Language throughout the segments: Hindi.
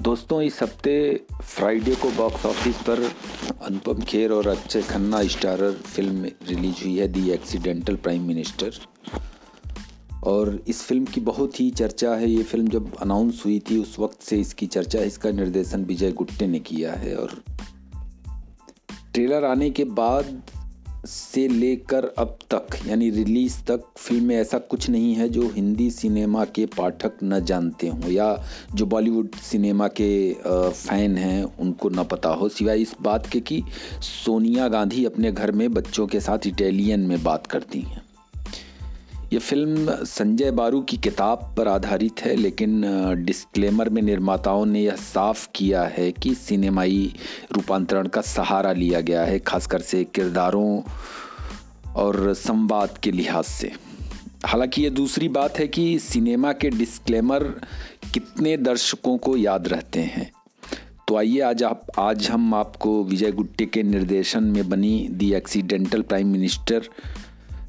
दोस्तों, इस हफ़्ते फ्राइडे को बॉक्स ऑफ़िस पर अनुपम खेर और Akshay Khanna starrer film release हुई है दी एक्सीडेंटल प्राइम मिनिस्टर और इस फ़िल्म की बहुत ही चर्चा है। ये फ़िल्म जब अनाउंस हुई थी, उस वक्त से इसकी चर्चा, इसका निर्देशन विजय गुट्टे ने किया है। और ट्रेलर आने के बाद से लेकर अब तक, यानी रिलीज़ तक फ़िल्म में ऐसा कुछ नहीं है जो हिंदी सिनेमा के पाठक न जानते हों, या जो बॉलीवुड सिनेमा के फ़ैन हैं, उनको न पता हो। सिवाय इस बात के कि सोनिया गांधी अपने घर में बच्चों के साथ इटालियन में बात करती हैं। ये फ़िल्म संजय बारू की किताब पर आधारित है, लेकिन डिस्क्लेमर में निर्माताओं ने यह साफ़ किया है कि सिनेमाई रूपांतरण का सहारा लिया गया है, खासकर से किरदारों और संवाद के लिहाज से। हालाँकि ये दूसरी बात है कि सिनेमा के डिस्क्लेमर कितने दर्शकों को याद रहते हैं। तो आइए आज आप, आज हम आपको विजय गुट्टे के निर्देशन में बनी the accidental prime minister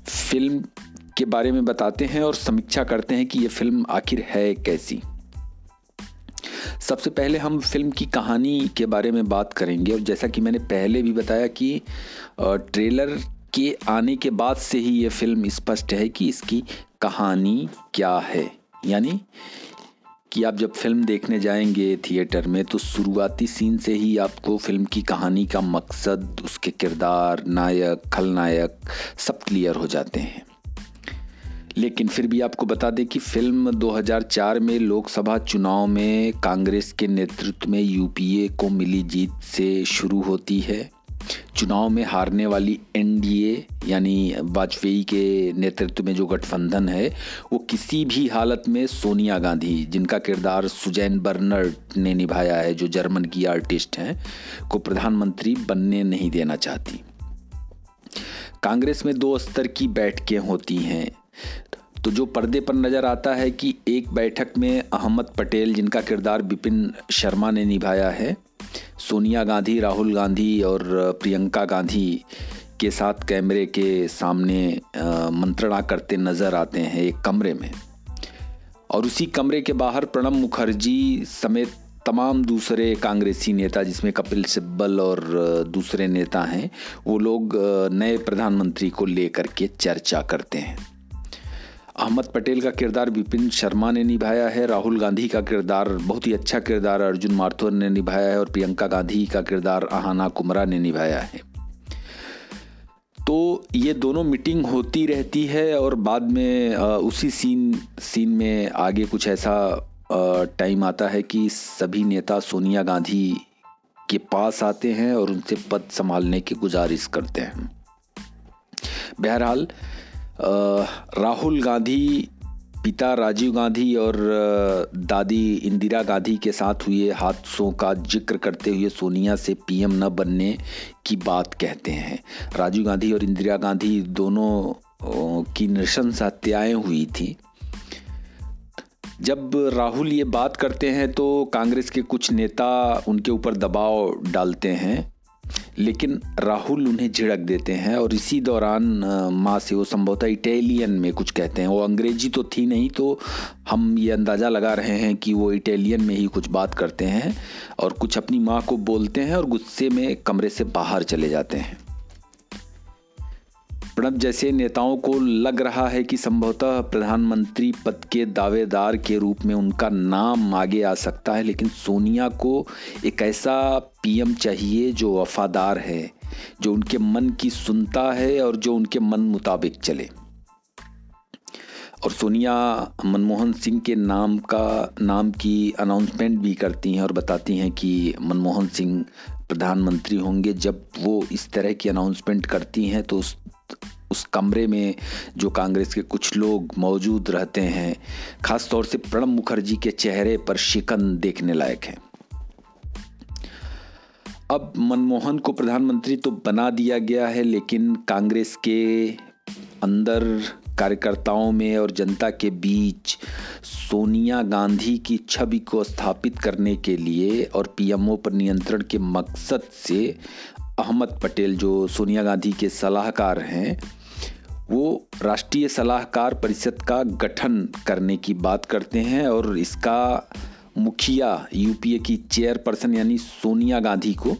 film के बारे में बताते हैं और समीक्षा करते हैं कि ये फ़िल्म आखिर है कैसी। सबसे पहले हम फ़िल्म की कहानी के बारे में बात करेंगे और जैसा कि मैंने पहले भी बताया कि ट्रेलर के आने के बाद से ही ये फ़िल्म स्पष्ट है कि इसकी कहानी क्या है। यानी कि आप जब फ़िल्म देखने जाएँगे थिएटर में तो शुरुआती सीन से ही आपको फ़िल्म की कहानी का मकसद, उसके किरदार, नायक, खलनायक सब क्लियर हो जाते हैं। लेकिन फिर भी आपको बता दें कि फ़िल्म 2004 में लोकसभा चुनाव में कांग्रेस के नेतृत्व में यूपीए को मिली जीत से शुरू होती है। चुनाव में हारने वाली एनडीए, यानी वाजपेयी के नेतृत्व में जो गठबंधन है, वो किसी भी हालत में सोनिया गांधी, जिनका किरदार सुजैन बर्नर्ड ने निभाया है, जो जर्मन की आर्टिस्ट हैं, को प्रधानमंत्री बनने नहीं देना चाहती। कांग्रेस में दो स्तर की बैठकें होती हैं। तो जो पर्दे पर नज़र आता है कि एक बैठक में अहमद पटेल, जिनका किरदार विपिन शर्मा ने निभाया है, सोनिया गांधी, राहुल गांधी और प्रियंका गांधी के साथ कैमरे के सामने मंत्रणा करते नज़र आते हैं एक कमरे में। और उसी कमरे के बाहर प्रणब मुखर्जी समेत तमाम दूसरे कांग्रेसी नेता, जिसमें कपिल सिब्बल और दूसरे नेता हैं, वो लोग नए प्रधानमंत्री को लेकर के चर्चा करते हैं। अहमद पटेल का किरदार विपिन शर्मा ने निभाया है, राहुल गांधी का किरदार बहुत ही अच्छा किरदार अर्जुन माथुर ने निभाया है और प्रियंका गांधी का किरदार आहाना कुमरा ने निभाया है। तो ये दोनों मीटिंग होती रहती है और बाद में उसी सीन सीन में आगे कुछ ऐसा टाइम आता है कि सभी नेता सोनिया गांधी के पास आते हैं और उनसे पद संभालने की गुजारिश करते हैं। बहरहाल राहुल गांधी, पिता राजीव गांधी और दादी इंदिरा गांधी के साथ हुए हादसों का ज़िक्र करते हुए सोनिया से पीएम न बनने की बात कहते हैं। राजीव गांधी और इंदिरा गांधी दोनों की नृशंस हत्याएँ हुई थी। जब राहुल ये बात करते हैं तो कांग्रेस के कुछ नेता उनके ऊपर दबाव डालते हैं। लेकिन राहुल उन्हें झिड़क देते हैं और इसी दौरान माँ से वो संभवतः इटालियन में कुछ कहते हैं। वो अंग्रेज़ी तो थी नहीं तो हम ये अंदाज़ा लगा रहे हैं कि वो इटालियन में ही कुछ बात करते हैं और कुछ अपनी माँ को बोलते हैं और गुस्से में कमरे से बाहर चले जाते हैं। प्रणब जैसे नेताओं को लग रहा है कि संभवतः प्रधानमंत्री पद के दावेदार के रूप में उनका नाम आगे आ सकता है, लेकिन सोनिया को एक ऐसा पीएम चाहिए जो वफादार है, जो उनके मन की सुनता है और जो उनके मन मुताबिक चले। और सोनिया मनमोहन सिंह के नाम का, नाम की अनाउंसमेंट भी करती हैं और बताती हैं कि मनमोहन सिंह प्रधानमंत्री होंगे। जब वो इस तरह की अनाउंसमेंट करती हैं तो उस उस कमरे में जो कांग्रेस के कुछ लोग मौजूद रहते हैं खास तौर से प्रणब मुखर्जी के चेहरे पर शिकन देखने लायक है। अब मनमोहन को प्रधानमंत्री तो बना दिया गया है, लेकिन कांग्रेस के अंदर कार्यकर्ताओं में और जनता के बीच सोनिया गांधी की छवि को स्थापित करने के लिए और पीएमओ पर नियंत्रण के मकसद से अहमद पटेल, जो सोनिया गांधी के सलाहकार हैं वो राष्ट्रीय सलाहकार परिषद का गठन करने की बात करते हैं और इसका मुखिया यूपीए की चेयरपर्सन यानी सोनिया गांधी को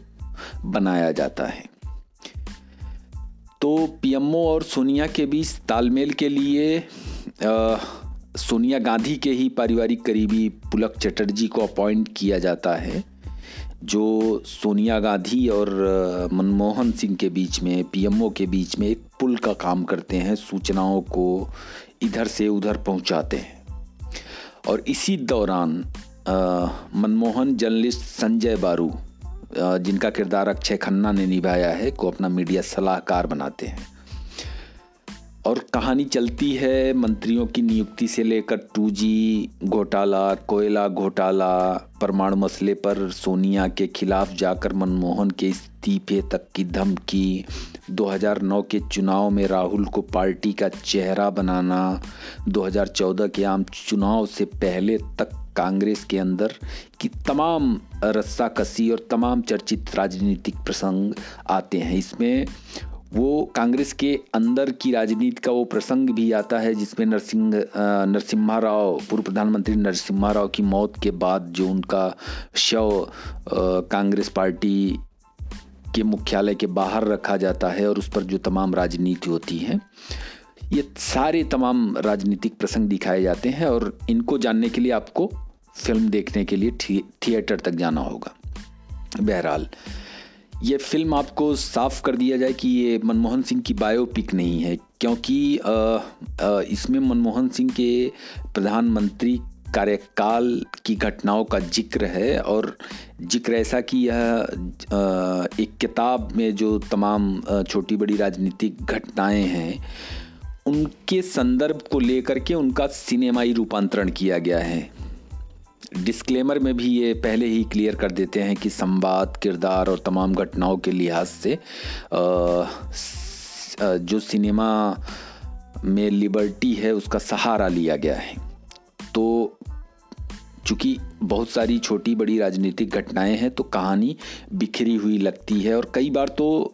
बनाया जाता है। तो पीएमओ और सोनिया के बीच तालमेल के लिए आ, सोनिया गांधी के ही पारिवारिक करीबी पुलक चटर्जी को अपॉइंट किया जाता है। जो सोनिया गांधी और मनमोहन सिंह के बीच में, पीएमओ के बीच में एक पुल का काम करते हैं, सूचनाओं को इधर से उधर पहुंचाते हैं। और इसी दौरान मनमोहन जर्नलिस्ट संजय बारू जिनका किरदार अक्षय खन्ना ने निभाया है, को अपना मीडिया सलाहकार बनाते हैं। और कहानी चलती है मंत्रियों की नियुक्ति से लेकर टू जी घोटाला कोयला घोटाला, परमाणु मसले पर सोनिया के खिलाफ जाकर मनमोहन के इस्तीफे तक की धमकी। 2009 के चुनाव में राहुल को पार्टी का चेहरा बनाना। 2014 के आम चुनाव से पहले तक कांग्रेस के अंदर की तमाम रस्साकसी और तमाम चर्चित राजनीतिक प्रसंग आते हैं। इसमें वो कांग्रेस के अंदर की राजनीति का वो प्रसंग भी आता है, जिसमें नरसिंह नरसिम्हा राव, पूर्व प्रधानमंत्री नरसिम्हा राव की मौत के बाद जो उनका शव कांग्रेस पार्टी के मुख्यालय के बाहर रखा जाता है और उस पर जो तमाम राजनीति होती है, ये सारे तमाम राजनीतिक प्रसंग दिखाए जाते हैं और इनको जानने के लिए आपको फ़िल्म देखने के लिए थिएटर तक जाना होगा। बहरहाल ये फ़िल्म आपको साफ़ कर दिया जाए कि ये मनमोहन सिंह की बायोपिक नहीं है, क्योंकि इसमें मनमोहन सिंह के प्रधानमंत्री कार्यकाल की घटनाओं का ज़िक्र है और ज़िक्र ऐसा कि यह एक किताब में जो तमाम छोटी बड़ी राजनीतिक घटनाएँ हैं, उनके संदर्भ को लेकर के उनका सिनेमाई रूपांतरण किया गया है। डिस्क्लेमर में भी ये पहले ही क्लियर कर देते हैं कि संवाद, किरदार और तमाम घटनाओं के लिहाज से जो सिनेमा में लिबर्टी है, उसका सहारा लिया गया है। तो चूँकि बहुत सारी छोटी बड़ी राजनीतिक घटनाएँ हैं तो कहानी बिखरी हुई लगती है और कई बार तो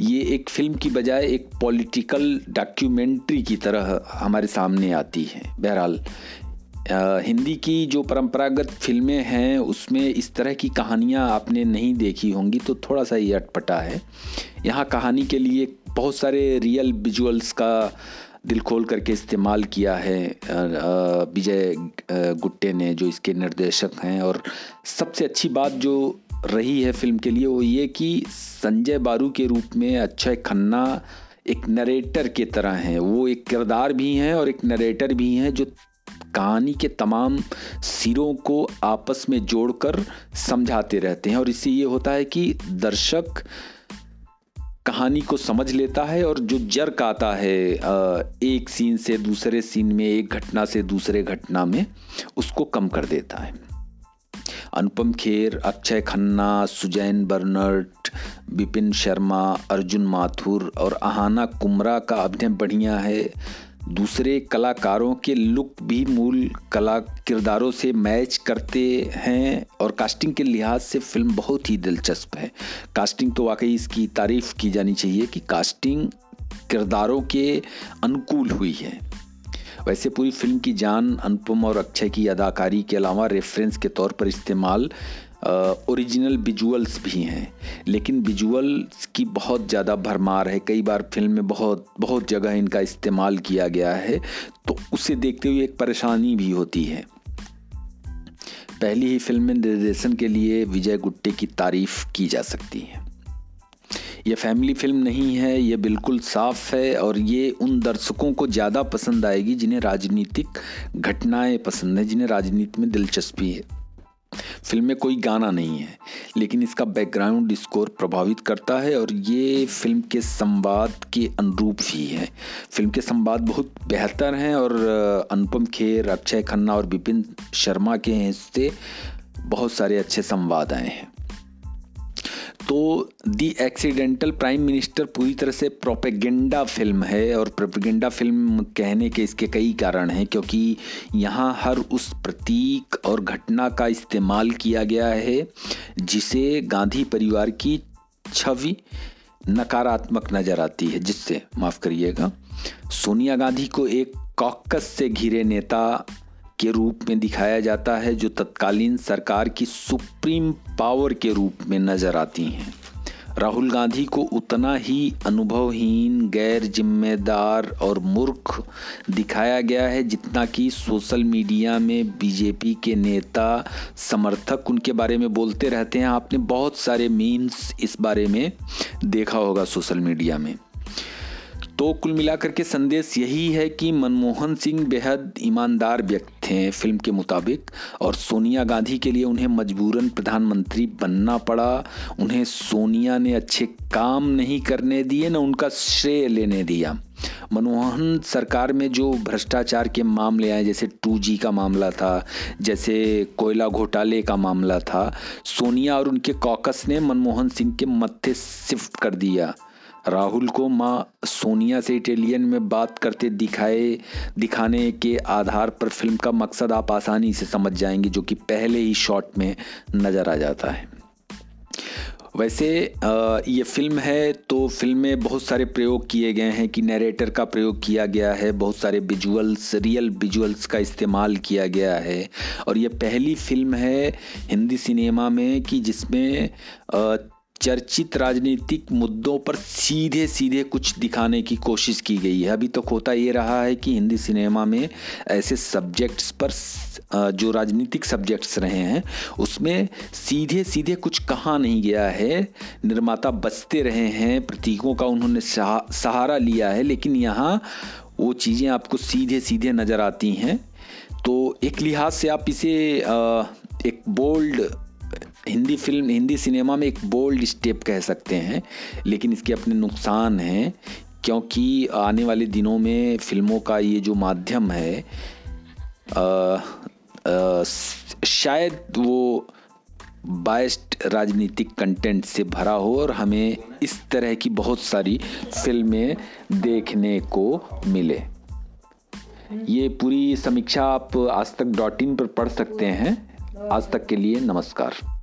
ये एक फ़िल्म की बजाय एक पॉलिटिकल डॉक्यूमेंट्री की तरह हमारे सामने आती है। बहरहाल हिंदी की जो परंपरागत फ़िल्में हैं, उसमें इस तरह की कहानियाँ आपने नहीं देखी होंगी तो थोड़ा सा ये अटपटा है। यहाँ कहानी के लिए बहुत सारे रियल विजुअल्स का दिल खोल करके इस्तेमाल किया है विजय गुट्टे ने, जो इसके निर्देशक हैं, और सबसे अच्छी बात जो रही है फ़िल्म के लिए वो ये कि संजय बारू के रूप में अक्षय खन्ना एक नरेटर के तरह हैं। वो एक किरदार भी हैं और एक नरेटर भी हैं, जो कहानी के तमाम सिरों को आपस में जोड़कर समझाते रहते हैं। और इससे ये होता है कि दर्शक कहानी को समझ लेता है और जो जर्क आता है एक सीन से दूसरे सीन में, एक घटना से दूसरे घटना में, उसको कम कर देता है। अनुपम खेर, अक्षय खन्ना, सुजैन बर्नर्ट, विपिन शर्मा, अर्जुन माथुर और आहाना कुमरा का अभिनय बढ़िया है। दूसरे कलाकारों के लुक भी मूल कला किरदारों से मैच करते हैं और कास्टिंग के लिहाज से फ़िल्म बहुत ही दिलचस्प है। कास्टिंग तो वाकई इसकी तारीफ़ की जानी चाहिए कि कास्टिंग किरदारों के अनुकूल हुई है। वैसे पूरी फ़िल्म की जान अनुपम और अक्षय की अदाकारी के अलावा रेफरेंस के तौर पर इस्तेमाल ओरिजिनल विजुअल्स भी हैं, लेकिन विजुअल्स की बहुत ज़्यादा भरमार है। कई बार फ़िल्म में बहुत बहुत जगह इनका इस्तेमाल किया गया है तो उसे देखते हुए एक परेशानी भी होती है। पहली ही फ़िल्म में निर्देशन के लिए विजय गुट्टे की तारीफ़ की जा सकती है। यह फैमिली फ़िल्म नहीं है ये बिल्कुल साफ़ है और ये उन दर्शकों को ज़्यादा पसंद आएगी जिन्हें राजनीतिक घटनाएँ पसंद हैं, जिन्हें राजनीति में दिलचस्पी है। फ़िल्म में कोई गाना नहीं है, लेकिन इसका बैकग्राउंड स्कोर प्रभावित करता है और ये फ़िल्म के संवाद के अनुरूप ही है। फ़िल्म के संवाद बहुत बेहतर हैं और अनुपम खेर, अक्षय खन्ना और विपिन शर्मा के हिस्से बहुत सारे अच्छे संवाद आए हैं। तो दी एक्सीडेंटल प्राइम मिनिस्टर पूरी तरह से प्रोपेगेंडा फ़िल्म है और प्रोपेगेंडा फ़िल्म कहने के इसके कई कारण हैं, क्योंकि यहाँ हर उस प्रतीक और घटना का इस्तेमाल किया गया है, जिसे गांधी परिवार की छवि नकारात्मक नज़र आती है। जिससे, माफ़ करिएगा, सोनिया गांधी को एक कॉकस से घिरे नेता के रूप में दिखाया जाता है, जो तत्कालीन सरकार की सुप्रीम पावर के रूप में नज़र आती हैं। राहुल गांधी को उतना ही अनुभवहीन, गैर जिम्मेदार और मूर्ख दिखाया गया है, जितना कि सोशल मीडिया में बीजेपी के नेता, समर्थक उनके बारे में बोलते रहते हैं। आपने बहुत सारे मीम्स इस बारे में देखा होगा सोशल मीडिया में। तो कुल मिलाकर के संदेश यही है कि मनमोहन सिंह बेहद ईमानदार व्यक्ति थे फ़िल्म के मुताबिक, और सोनिया गांधी के लिए उन्हें मजबूरन प्रधानमंत्री बनना पड़ा। उन्हें सोनिया ने अच्छे काम नहीं करने दिए, न उनका श्रेय लेने दिया। मनमोहन सरकार में जो भ्रष्टाचार के मामले आए, जैसे टू जी का मामला था, जैसे कोयला घोटाले का मामला था, सोनिया और उनके कॉकस ने मनमोहन सिंह के मत्थे शिफ्ट कर दिया। राहुल को माँ सोनिया से इटालियन में बात करते दिखाए, दिखाने के आधार पर फ़िल्म का मकसद आप आसानी से समझ जाएँगे, जो कि पहले ही शॉट में नज़र आ जाता है। वैसे ये फ़िल्म है तो फ़िल्म में बहुत सारे प्रयोग किए गए हैं कि नरेटर का प्रयोग किया गया है, बहुत सारे विजुअल्स रियल विजुअल्स का इस्तेमाल किया गया है। और ये पहली फ़िल्म है हिंदी सिनेमा में कि जिसमें चर्चित राजनीतिक मुद्दों पर सीधे सीधे कुछ दिखाने की कोशिश की गई है। अभी तक तो होता ये रहा है कि हिंदी सिनेमा में ऐसे सब्जेक्ट्स पर जो राजनीतिक सब्जेक्ट्स रहे हैं, उसमें सीधे सीधे कुछ कहा नहीं गया है। निर्माता बचते रहे हैं, प्रतीकों का उन्होंने सहारा लिया है, लेकिन यहाँ वो चीज़ें आपको सीधे सीधे नज़र आती हैं। तो एक लिहाज से आप इसे एक bold Hindi film Hindi cinema में एक बोल्ड स्टेप कह सकते हैं लेकिन इसके अपने नुकसान हैं क्योंकि आने वाले दिनों में फ़िल्मों का ये जो माध्यम है आ, आ, शायद वो बायस्ड राजनीतिक कंटेंट से भरा हो और हमें इस तरह की बहुत सारी फ़िल्में देखने को मिले। ये पूरी समीक्षा आप आज तक डॉट इन पर पढ़ सकते हैं। आज तक के लिए नमस्कार।